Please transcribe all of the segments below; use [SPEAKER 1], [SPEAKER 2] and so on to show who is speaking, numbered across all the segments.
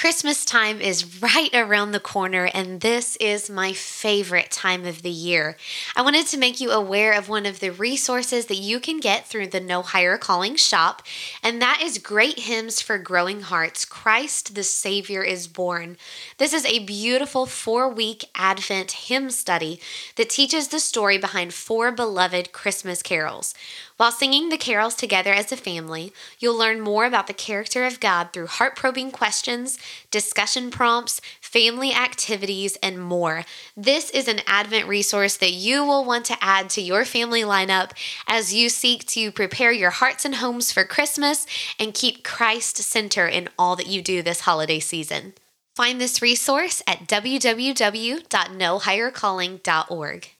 [SPEAKER 1] Christmas time is right around the corner, and this is my favorite time of the year. I wanted to make you aware of one of the resources that you can get through the No Higher Calling shop, and that is Great Hymns for Growing Hearts Christ the Savior is Born. This is a beautiful four week Advent hymn study that teaches the story behind four beloved Christmas carols. While singing the carols together as a family, you'll learn more about the character of God through heart probing questions, discussion prompts, family activities, and more. This is an Advent resource that you will want to add to your family lineup as you seek to prepare your hearts and homes for Christmas and keep Christ center in all that you do this holiday season. Find this resource at www.nohighercalling.org.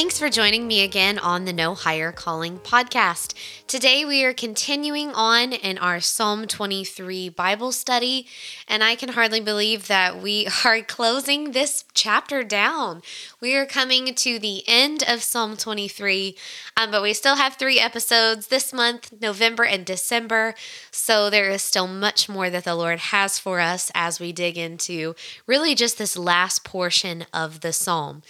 [SPEAKER 1] Thanks for joining me again on the No Higher Calling podcast. Today we are continuing on in our Psalm 23 Bible study, and I can hardly believe that we are closing this chapter down. We are coming to the end of Psalm 23, um, but we still have three episodes this month, November and December. So there is still much more that the Lord has for us as we dig into really just this last portion of the psalm.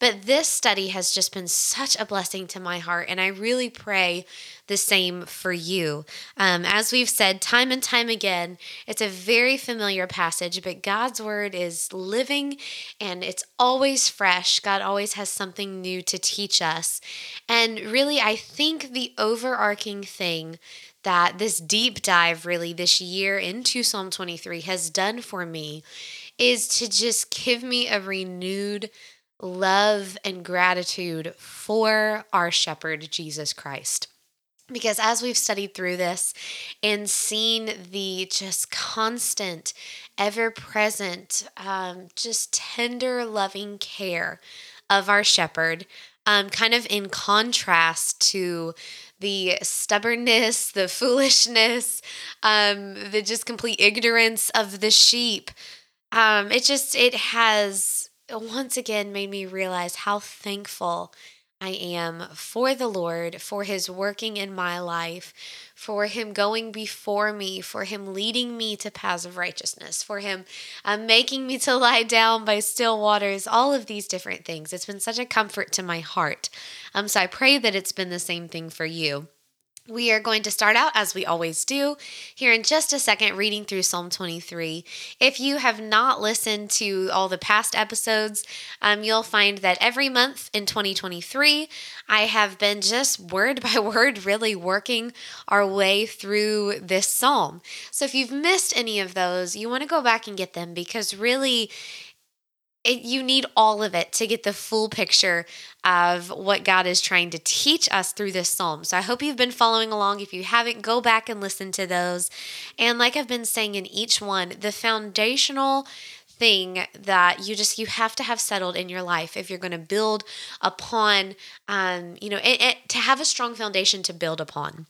[SPEAKER 1] But this study has just been such a blessing to my heart, and I really pray the same for you. Um, as we've said time and time again, it's a very familiar passage, but God's word is living and it's always fresh. God always has something new to teach us. And really, I think the overarching thing that this deep dive, really, this year into Psalm 23 has done for me is to just give me a renewed love and gratitude for our shepherd, Jesus Christ. Because as we've studied through this and seen the just constant, ever present, um, just tender, loving care of our shepherd, um, kind of in contrast to the stubbornness, the foolishness, um, the just complete ignorance of the sheep. Um, it just, it has once again made me realize how thankful I am for the Lord, for His working in my life, for Him going before me, for Him leading me to paths of righteousness, for Him uh, making me to lie down by still waters, all of these different things. It's been such a comfort to my heart. Um, so I pray that it's been the same thing for you. We are going to start out as we always do here in just a second, reading through Psalm 23. If you have not listened to all the past episodes, um, you'll find that every month in 2023, I have been just word by word really working our way through this psalm. So if you've missed any of those, you want to go back and get them because really, it, you need all of it to get the full picture of what God is trying to teach us through this psalm. So I hope you've been following along. If you haven't, go back and listen to those. And like I've been saying in each one, the foundational thing that you just you have to have settled in your life if you're going to build upon um you know it, it, to have a strong foundation to build upon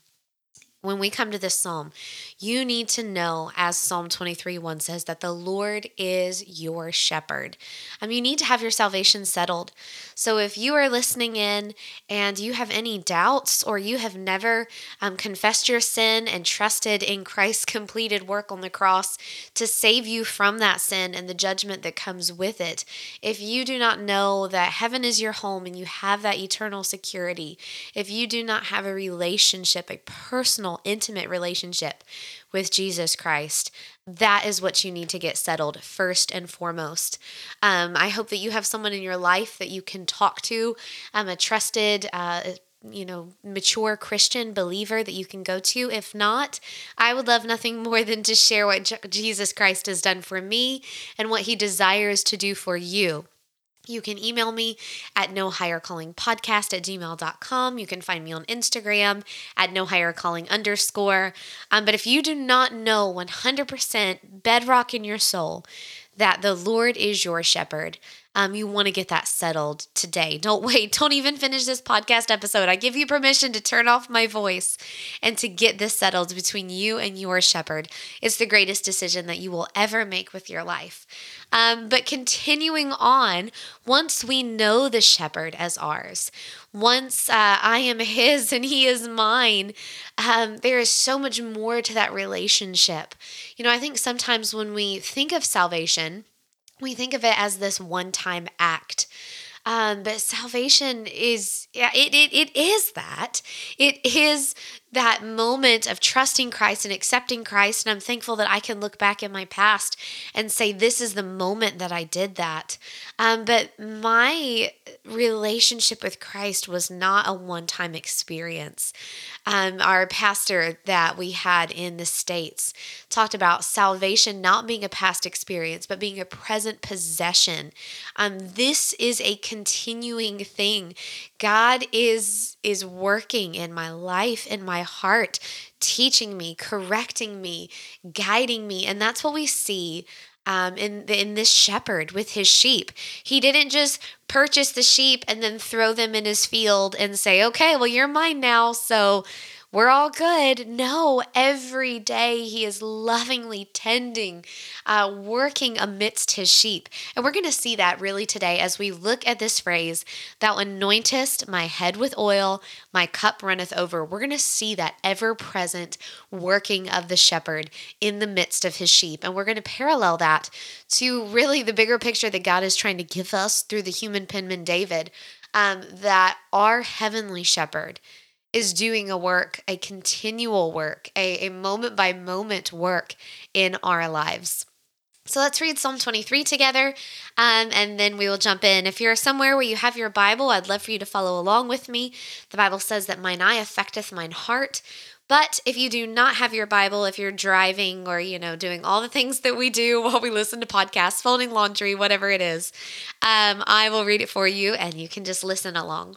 [SPEAKER 1] when we come to this psalm, you need to know, as Psalm 23 1 says, that the Lord is your shepherd. Um, you need to have your salvation settled. So if you are listening in and you have any doubts or you have never um, confessed your sin and trusted in Christ's completed work on the cross to save you from that sin and the judgment that comes with it, if you do not know that heaven is your home and you have that eternal security, if you do not have a relationship, a personal personal, intimate relationship with Jesus Christ, that is what you need to get settled first and foremost. Um, I hope that you have someone in your life that you can talk to, um, a trusted, uh, you know, mature Christian believer that you can go to. If not, I would love nothing more than to share what Jesus Christ has done for me and what he desires to do for you. You can email me at no higher calling podcast at gmail.com. You can find me on Instagram at no higher calling underscore. Um, but if you do not know 100% bedrock in your soul that the Lord is your shepherd, um, you want to get that settled today. Don't wait. Don't even finish this podcast episode. I give you permission to turn off my voice and to get this settled between you and your shepherd. It's the greatest decision that you will ever make with your life. Um, but continuing on, once we know the shepherd as ours, once uh, I am his and he is mine, um, there is so much more to that relationship. You know, I think sometimes when we think of salvation, we think of it as this one time act. Um, but salvation is, yeah, it, it, it is that. It is that moment of trusting Christ and accepting Christ. And I'm thankful that I can look back in my past and say, this is the moment that I did that. Um, but my relationship with Christ was not a one time experience. Um, our pastor that we had in the States talked about salvation not being a past experience, but being a present possession. Um, this is a continuing thing. God is is working in my life, in my heart, teaching me, correcting me, guiding me, and that's what we see um, in in this shepherd with his sheep. He didn't just purchase the sheep and then throw them in his field and say, "Okay, well you're mine now." So we're all good. No, every day he is lovingly tending, uh, working amidst his sheep. And we're going to see that really today as we look at this phrase, Thou anointest my head with oil, my cup runneth over. We're going to see that ever present working of the shepherd in the midst of his sheep. And we're going to parallel that to really the bigger picture that God is trying to give us through the human penman David. Um, that our heavenly shepherd is doing a work, a continual work, a, moment by moment work in our lives. So let's read Psalm 23 together, um, and then we will jump in. If you're somewhere where you have your Bible, I'd love for you to follow along with me. The Bible says that mine eye affecteth mine heart. But if you do not have your Bible, if you're driving or, you know, doing all the things that we do while we listen to podcasts, folding laundry, whatever it is, um, I will read it for you and you can just listen along.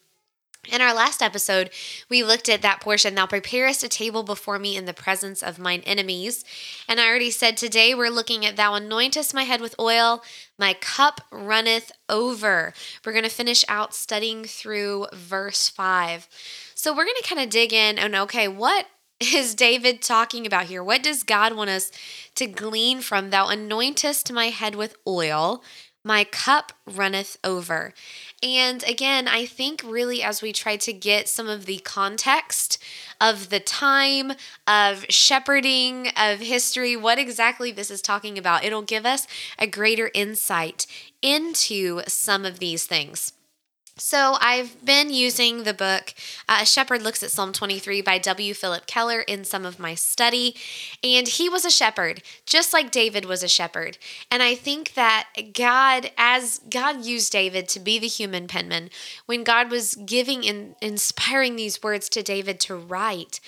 [SPEAKER 1] In our last episode, we looked at that portion. Thou preparest a table before me in the presence of mine enemies. And I already said today we're looking at Thou anointest my head with oil, my cup runneth over. We're going to finish out studying through verse 5. So we're going to kind of dig in and okay, what is David talking about here? What does God want us to glean from? Thou anointest my head with oil my cup runneth over. And again, I think really as we try to get some of the context of the time, of shepherding, of history, what exactly this is talking about, it'll give us a greater insight into some of these things. So, I've been using the book uh, A Shepherd Looks at Psalm 23 by W. Phillip Keller in some of my study. And he was a shepherd, just like David was a shepherd. And I think that God, as God used David to be the human penman, when God was giving and inspiring these words to David to write,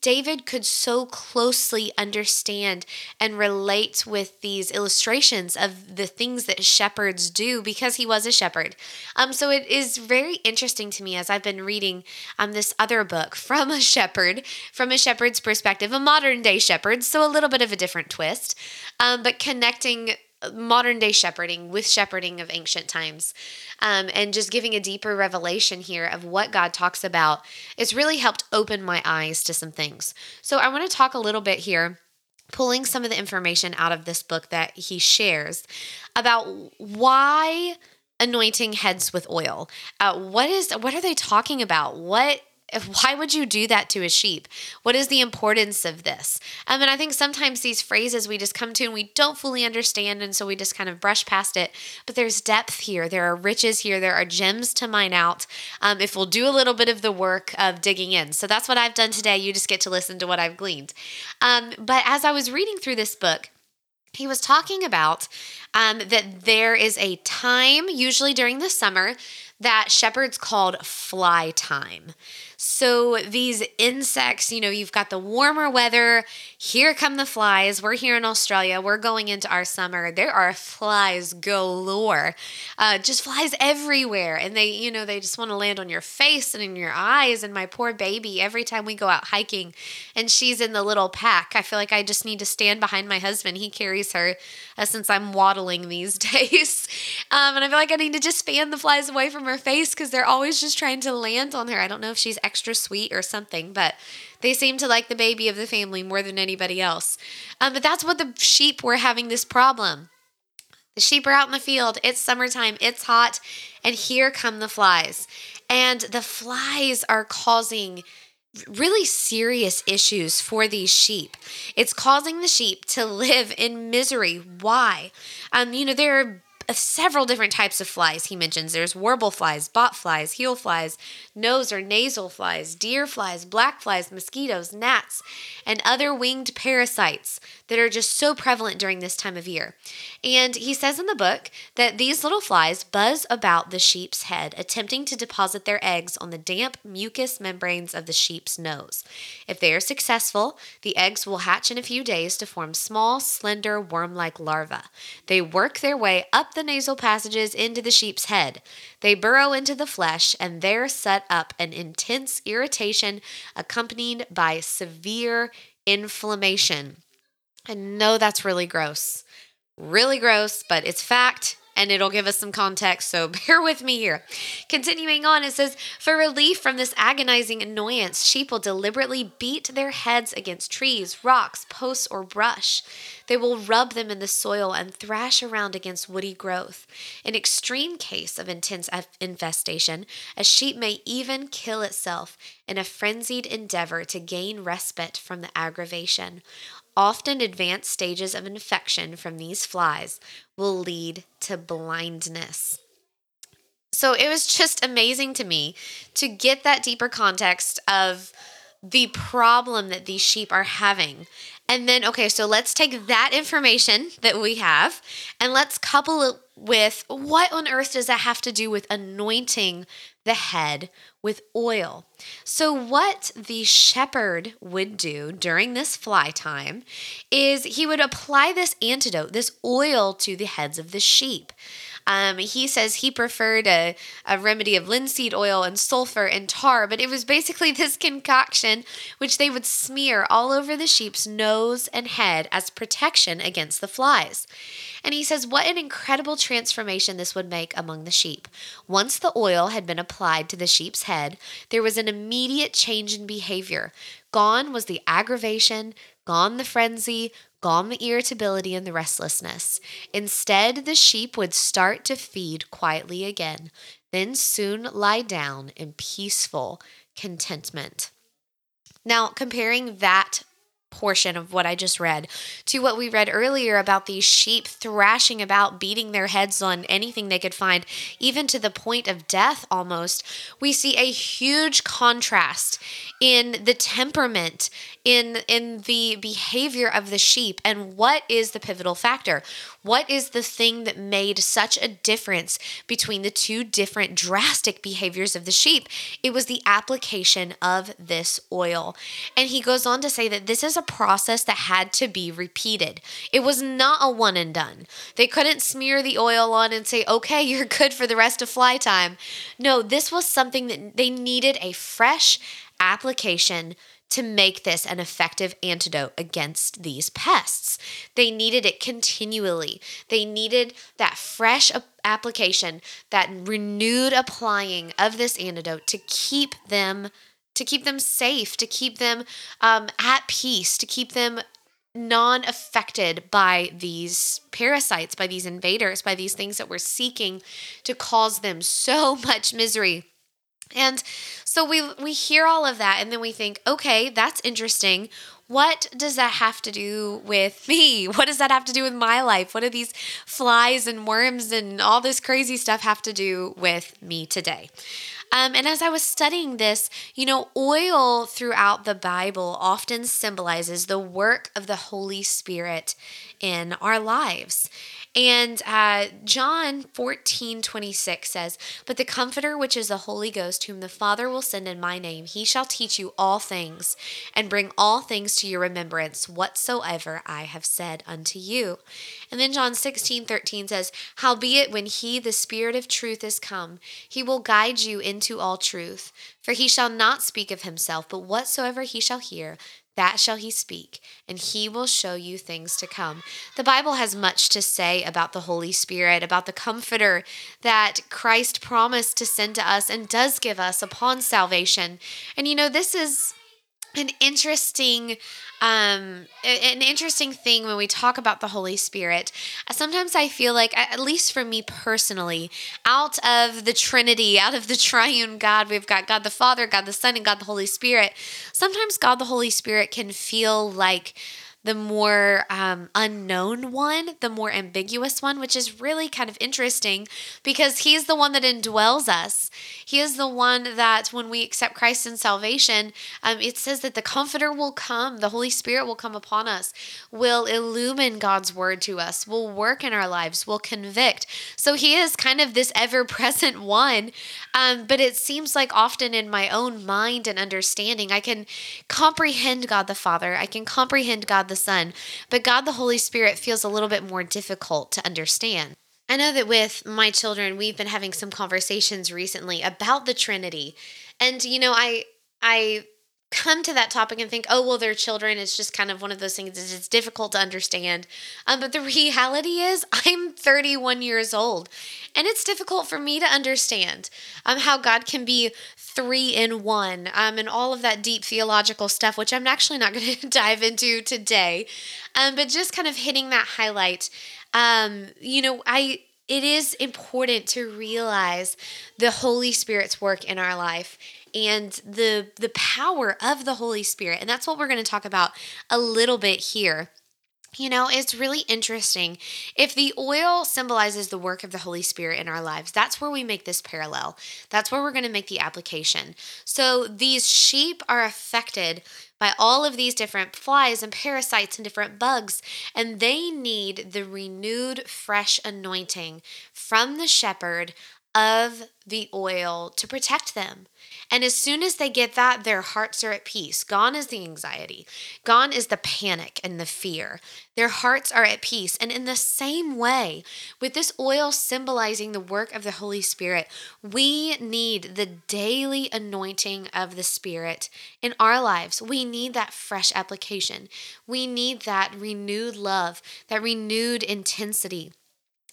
[SPEAKER 1] David could so closely understand and relate with these illustrations of the things that shepherds do because he was a shepherd. Um, so it is very interesting to me as I've been reading um, this other book from a shepherd, from a shepherd's perspective, a modern day shepherd, so a little bit of a different twist, um, but connecting modern day shepherding with shepherding of ancient times um, and just giving a deeper revelation here of what god talks about it's really helped open my eyes to some things. So i want to talk a little bit here pulling some of the information out of this book that he shares about why anointing heads with oil. Uh, what is what are they talking about? What why would you do that to a sheep? What is the importance of this? Um, and I think sometimes these phrases we just come to and we don't fully understand, and so we just kind of brush past it. But there's depth here, there are riches here, there are gems to mine out um, if we'll do a little bit of the work of digging in. So that's what I've done today. You just get to listen to what I've gleaned. Um, but as I was reading through this book, he was talking about um, that there is a time, usually during the summer, that shepherds called fly time. So these insects, you know, you've got the warmer weather. Here come the flies. We're here in Australia. We're going into our summer. There are flies galore, uh, just flies everywhere, and they, you know, they just want to land on your face and in your eyes. And my poor baby, every time we go out hiking, and she's in the little pack, I feel like I just need to stand behind my husband. He carries her uh, since I'm waddling these days, um, and I feel like I need to just fan the flies away from her face because they're always just trying to land on her. I don't know if she's extra sweet or something, but they seem to like the baby of the family more than anybody else. Um, but that's what the sheep were having this problem. The sheep are out in the field. It's summertime. It's hot. And here come the flies. And the flies are causing really serious issues for these sheep. It's causing the sheep to live in misery. Why? Um, you know, there are several different types of flies he mentions. There's warble flies, bot flies, heel flies, nose or nasal flies, deer flies, black flies, mosquitoes, gnats, and other winged parasites that are just so prevalent during this time of year. And he says in the book that these little flies buzz about the sheep's head, attempting to deposit their eggs on the damp mucous membranes of the sheep's nose. If they are successful, the eggs will hatch in a few days to form small, slender, worm like larvae. They work their way up the nasal passages into the sheep's head. They burrow into the flesh and there set up an intense irritation accompanied by severe inflammation. I know that's really gross. Really gross, but it's fact and it'll give us some context, so bear with me here. Continuing on, it says, For relief from this agonizing annoyance, sheep will deliberately beat their heads against trees, rocks, posts, or brush. They will rub them in the soil and thrash around against woody growth. In extreme case of intense infestation, a sheep may even kill itself in a frenzied endeavor to gain respite from the aggravation. Often, advanced stages of infection from these flies will lead to blindness. So it was just amazing to me to get that deeper context of the problem that these sheep are having. And then, okay, so let's take that information that we have and let's couple it with what on earth does that have to do with anointing the head with oil. So, what the shepherd would do during this fly time is he would apply this antidote, this oil, to the heads of the sheep. Um, he says he preferred a, a remedy of linseed oil and sulfur and tar, but it was basically this concoction which they would smear all over the sheep's nose and head as protection against the flies. And he says, What an incredible transformation this would make among the sheep. Once the oil had been applied to the sheep's head, there was an immediate change in behavior. Gone was the aggravation, gone the frenzy, gone the irritability and the restlessness. Instead, the sheep would start to feed quietly again, then soon lie down in peaceful contentment. Now, comparing that portion of what I just read to what we read earlier about these sheep thrashing about, beating their heads on anything they could find, even to the point of death almost, we see a huge contrast in the temperament, in in the behavior of the sheep and what is the pivotal factor? What is the thing that made such a difference between the two different drastic behaviors of the sheep? It was the application of this oil. And he goes on to say that this is a process that had to be repeated. It was not a one and done. They couldn't smear the oil on and say, okay, you're good for the rest of fly time. No, this was something that they needed a fresh application to make this an effective antidote against these pests. They needed it continually. They needed that fresh application, that renewed applying of this antidote to keep them to keep them safe, to keep them um, at peace, to keep them non affected by these parasites, by these invaders, by these things that were seeking to cause them so much misery And so we we hear all of that and then we think, okay, that's interesting. What does that have to do with me? What does that have to do with my life? What do these flies and worms and all this crazy stuff have to do with me today? Um, and as I was studying this, you know, oil throughout the Bible often symbolizes the work of the Holy Spirit in our lives. And uh, John 14, 26 says, But the Comforter, which is the Holy Ghost, whom the Father will send in my name, he shall teach you all things and bring all things to your remembrance, whatsoever I have said unto you. And then John 16, 13 says, Howbeit, when he, the Spirit of truth, is come, he will guide you into all truth. For he shall not speak of himself, but whatsoever he shall hear, that shall he speak, and he will show you things to come. The Bible has much to say about the Holy Spirit, about the comforter that Christ promised to send to us and does give us upon salvation. And you know, this is an interesting um an interesting thing when we talk about the holy spirit. Sometimes i feel like at least for me personally out of the trinity out of the triune god we've got god the father god the son and god the holy spirit sometimes god the holy spirit can feel like the more um, unknown one, the more ambiguous one, which is really kind of interesting because he's the one that indwells us. He is the one that when we accept Christ in salvation, um, it says that the Comforter will come, the Holy Spirit will come upon us, will illumine God's word to us, will work in our lives, will convict. So he is kind of this ever present one. Um, but it seems like often in my own mind and understanding, I can comprehend God the Father, I can comprehend God the Son, but God the Holy Spirit feels a little bit more difficult to understand. I know that with my children, we've been having some conversations recently about the Trinity. And you know, I I come to that topic and think, oh, well, they're children. It's just kind of one of those things. That it's difficult to understand. Um, but the reality is, I'm 31 years old, and it's difficult for me to understand um, how God can be three in one um, and all of that deep theological stuff, which I'm actually not going to dive into today. Um, but just kind of hitting that highlight. Um, you know, I it is important to realize the Holy Spirit's work in our life and the the power of the Holy Spirit. And that's what we're going to talk about a little bit here. You know, it's really interesting. If the oil symbolizes the work of the Holy Spirit in our lives, that's where we make this parallel. That's where we're going to make the application. So these sheep are affected by all of these different flies and parasites and different bugs, and they need the renewed, fresh anointing from the shepherd of the oil to protect them. And as soon as they get that, their hearts are at peace. Gone is the anxiety, gone is the panic and the fear. Their hearts are at peace. And in the same way, with this oil symbolizing the work of the Holy Spirit, we need the daily anointing of the Spirit in our lives. We need that fresh application. We need that renewed love, that renewed intensity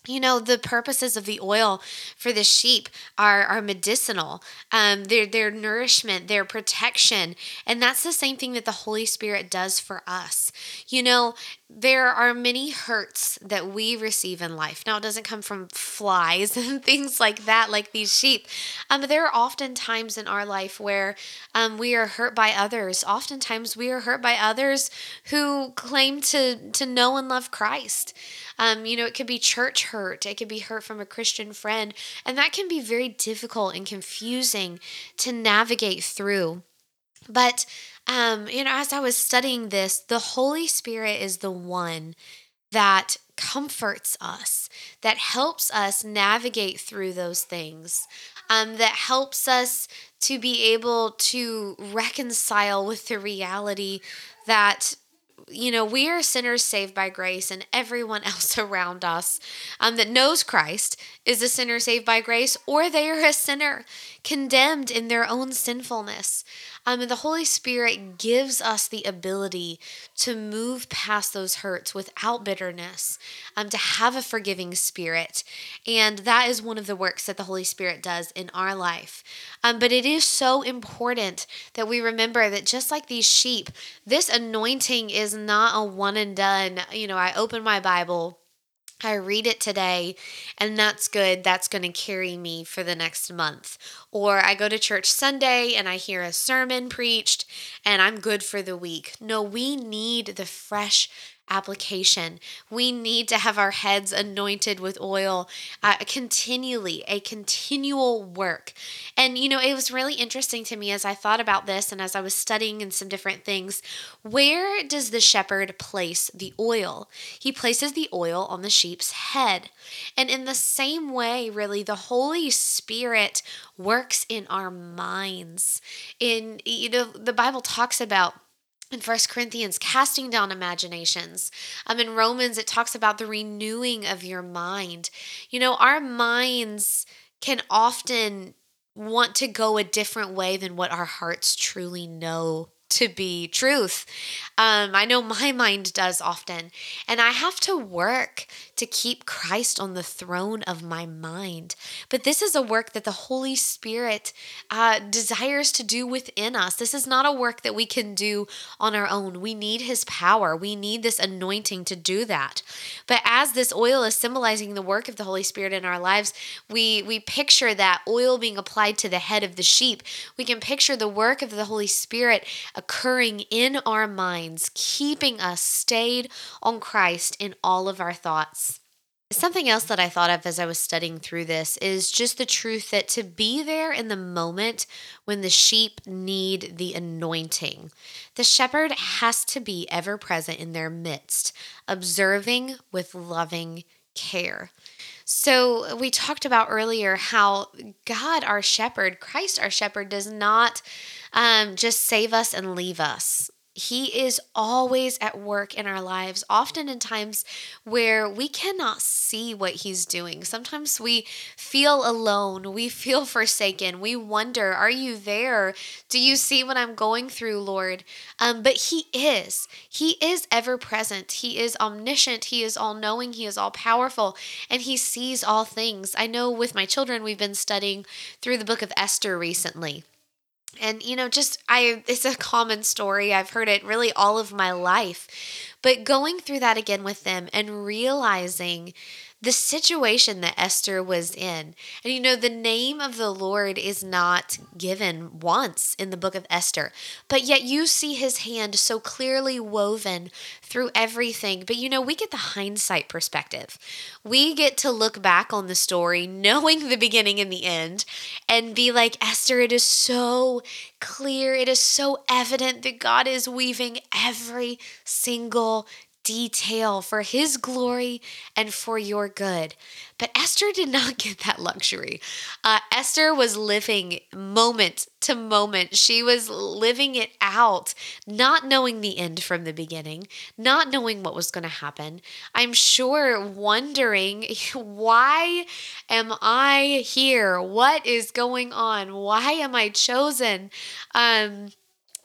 [SPEAKER 1] you know the purposes of the oil for the sheep are are medicinal. Um their their nourishment their protection. And that's the same thing that the holy spirit does for us. You know there are many hurts that we receive in life. Now it doesn't come from flies and things like that like these sheep. Um but there are often times in our life where um we are hurt by others. Oftentimes we are hurt by others who claim to to know and love christ. Um, you know, it could be church hurt, it could be hurt from a Christian friend, and that can be very difficult and confusing to navigate through. But, um, you know, as I was studying this, the Holy Spirit is the one that comforts us, that helps us navigate through those things, um, that helps us to be able to reconcile with the reality that you know, we are sinners saved by grace, and everyone else around us um, that knows Christ is a sinner saved by grace, or they are a sinner condemned in their own sinfulness. Um, and the Holy Spirit gives us the ability to move past those hurts without bitterness, um, to have a forgiving spirit. And that is one of the works that the Holy Spirit does in our life. Um, but it is so important that we remember that just like these sheep, this anointing is not a one and done. You know, I open my Bible I read it today and that's good. That's going to carry me for the next month. Or I go to church Sunday and I hear a sermon preached and I'm good for the week. No, we need the fresh application. We need to have our heads anointed with oil uh, continually, a continual work. And, you know, it was really interesting to me as I thought about this and as I was studying in some different things. Where does the shepherd place the oil? He places the oil on the sheep's head. And in the same way, really, the Holy Spirit works in our minds. In, you know, the Bible talks about in First Corinthians, casting down imaginations. Um, in Romans, it talks about the renewing of your mind. You know, our minds can often want to go a different way than what our hearts truly know to be truth. Um, I know my mind does often. And I have to work to keep Christ on the throne of my mind. But this is a work that the Holy Spirit uh, desires to do within us. This is not a work that we can do on our own. We need His power, we need this anointing to do that. But as this oil is symbolizing the work of the Holy Spirit in our lives, we, we picture that oil being applied to the head of the sheep. We can picture the work of the Holy Spirit occurring in our minds, keeping us stayed on Christ in all of our thoughts. Something else that I thought of as I was studying through this is just the truth that to be there in the moment when the sheep need the anointing, the shepherd has to be ever present in their midst, observing with loving care. So, we talked about earlier how God, our shepherd, Christ, our shepherd, does not um, just save us and leave us. He is always at work in our lives, often in times where we cannot see what He's doing. Sometimes we feel alone, we feel forsaken, we wonder, Are you there? Do you see what I'm going through, Lord? Um, but He is. He is ever present. He is omniscient. He is all knowing. He is all powerful, and He sees all things. I know with my children, we've been studying through the book of Esther recently and you know just i it's a common story. I've heard it really all of my life. But going through that again with them and realizing the situation that Esther was in. And you know, the name of the Lord is not given once in the book of Esther, but yet you see his hand so clearly woven through everything. But you know, we get the hindsight perspective. We get to look back on the story knowing the beginning and the end and be like, Esther, it is so clear, it is so evident that God is weaving every single detail for his glory and for your good. But Esther did not get that luxury. Uh, Esther was living moment to moment. She was living it out, not knowing the end from the beginning, not knowing what was going to happen. I'm sure wondering, why am I here? What is going on? Why am I chosen? Um,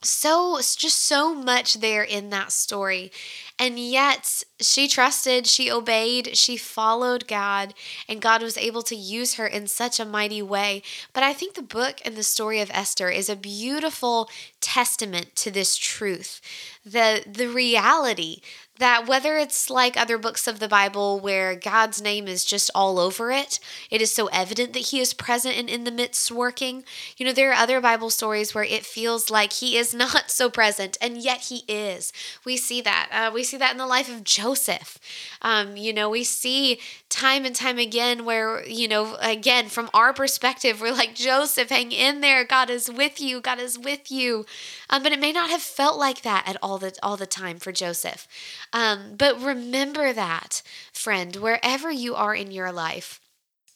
[SPEAKER 1] so just so much there in that story. And yet she trusted she obeyed she followed god and god was able to use her in such a mighty way. But i think the book and the story of esther is a beautiful testament to this truth. The the reality that whether it's like other books of the Bible where God's name is just all over it, it is so evident that He is present and in the midst working. You know, there are other Bible stories where it feels like He is not so present, and yet He is. We see that. Uh, we see that in the life of Joseph. Um, you know, we see time and time again where, you know, again, from our perspective, we're like, Joseph, hang in there. God is with you. God is with you. Um, but it may not have felt like that at all the all the time for Joseph. Um, but remember that, friend, wherever you are in your life,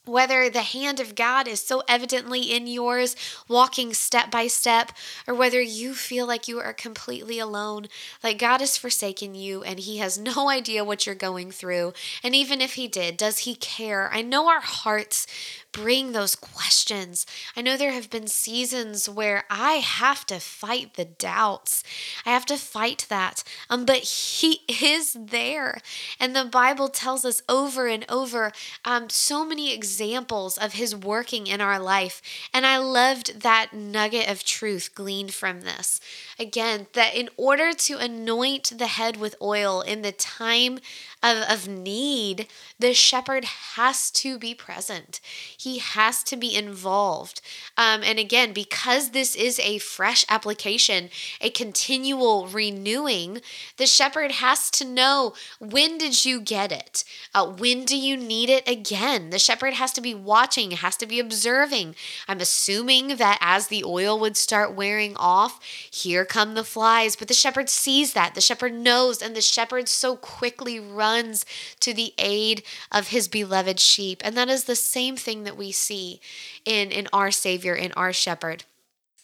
[SPEAKER 1] whether the hand of God is so evidently in yours, walking step by step, or whether you feel like you are completely alone, like God has forsaken you and He has no idea what you're going through. And even if He did, does He care? I know our hearts bring those questions. I know there have been seasons where I have to fight the doubts. I have to fight that. Um, but He is there. And the Bible tells us over and over um, so many examples of His working in our life. And I loved that nugget of truth gleaned from this. Again, that in order to anoint the head with oil in the time of, of need, the shepherd has to be present. He has to be involved. Um, and again, because this is a fresh application, a continual renewing, the shepherd has to know when did you get it? Uh, when do you need it again? The shepherd has to be watching, has to be observing. I'm assuming that as the oil would start wearing off, here come the flies. But the shepherd sees that. The shepherd knows, and the shepherd so quickly runs to the aid of his beloved sheep. And that is the same thing that we see in, in our Savior, in our shepherd.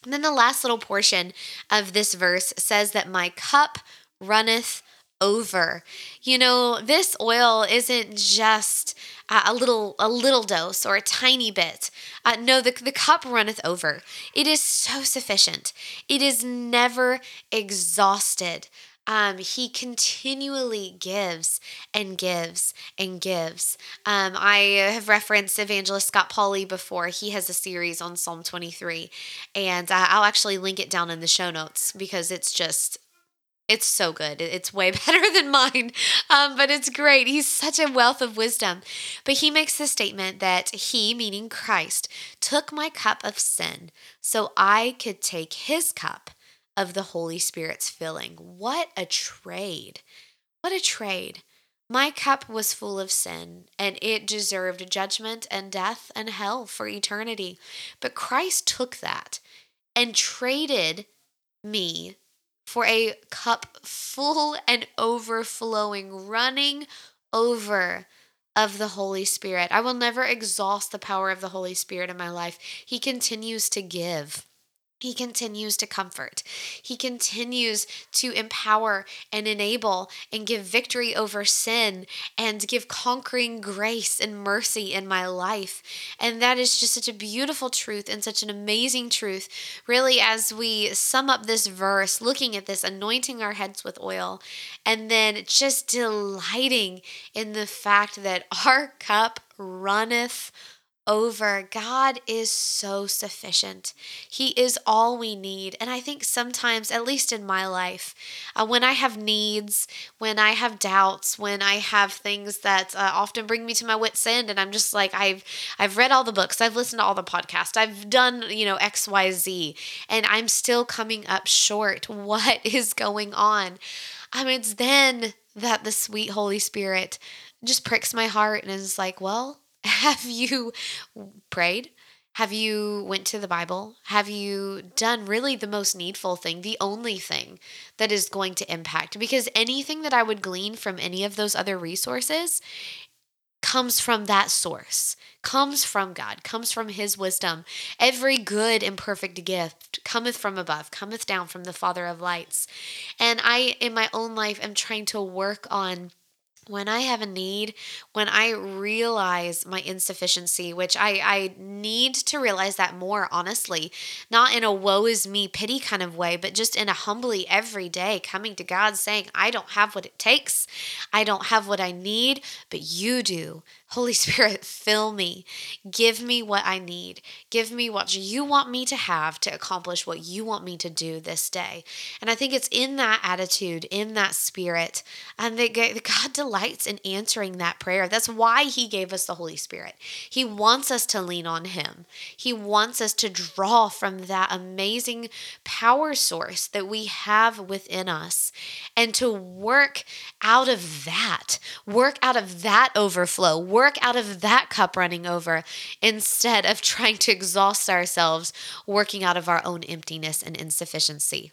[SPEAKER 1] And then the last little portion of this verse says that my cup runneth over. You know, this oil isn't just a little a little dose or a tiny bit. Uh, no, the, the cup runneth over. It is so sufficient. It is never exhausted. Um, he continually gives and gives and gives. Um, I have referenced evangelist Scott Pauley before. He has a series on Psalm 23, and uh, I'll actually link it down in the show notes because it's just it's so good. It's way better than mine, um, but it's great. He's such a wealth of wisdom. But he makes the statement that he, meaning Christ, took my cup of sin so I could take his cup of the Holy Spirit's filling. What a trade! What a trade. My cup was full of sin, and it deserved judgment and death and hell for eternity. But Christ took that and traded me for a cup full and overflowing, running over of the Holy Spirit. I will never exhaust the power of the Holy Spirit in my life. He continues to give. He continues to comfort. He continues to empower and enable and give victory over sin and give conquering grace and mercy in my life. And that is just such a beautiful truth and such an amazing truth. Really, as we sum up this verse, looking at this, anointing our heads with oil, and then just delighting in the fact that our cup runneth over. God is so sufficient. He is all we need. And I think sometimes, at least in my life, uh, when I have needs, when I have doubts, when I have things that uh, often bring me to my wits end, and I'm just like, I've I've read all the books, I've listened to all the podcasts, I've done you know X Y Z, and I'm still coming up short. What is going on? I mean, it's then that the sweet Holy Spirit just pricks my heart and is like, well have you prayed? Have you went to the Bible? Have you done really the most needful thing, the only thing that is going to impact? Because anything that I would glean from any of those other resources comes from that source, comes from God, comes from His wisdom. Every good and perfect gift cometh from above, cometh down from the Father of lights. And I, in my own life, am trying to work on when I have a need, when I realize my insufficiency, which I, I need to realize that more honestly, not in a woe is me pity kind of way, but just in a humbly every day coming to God saying, I don't have what it takes. I don't have what I need, but you do. Holy Spirit, fill me. Give me what I need. Give me what you want me to have to accomplish what you want me to do this day. And I think it's in that attitude, in that spirit, and that God delights in answering that prayer. That's why He gave us the Holy Spirit. He wants us to lean on Him, He wants us to draw from that amazing power source that we have within us and to work out of that, work out of that overflow, work work out of that cup running over instead of trying to exhaust ourselves working out of our own emptiness and insufficiency.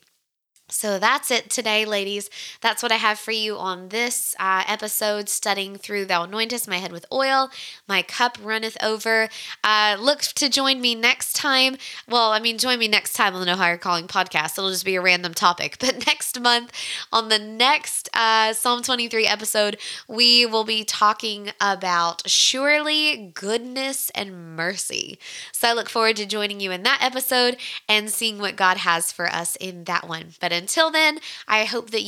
[SPEAKER 1] So that's it today, ladies. That's what I have for you on this uh, episode, studying through Thou anointest my head with oil, my cup runneth over. Uh, look to join me next time. Well, I mean, join me next time on the No Higher Calling podcast. It'll just be a random topic. But next month, on the next uh, Psalm 23 episode, we will be talking about surely goodness and mercy. So I look forward to joining you in that episode and seeing what God has for us in that one. But until then, I hope that you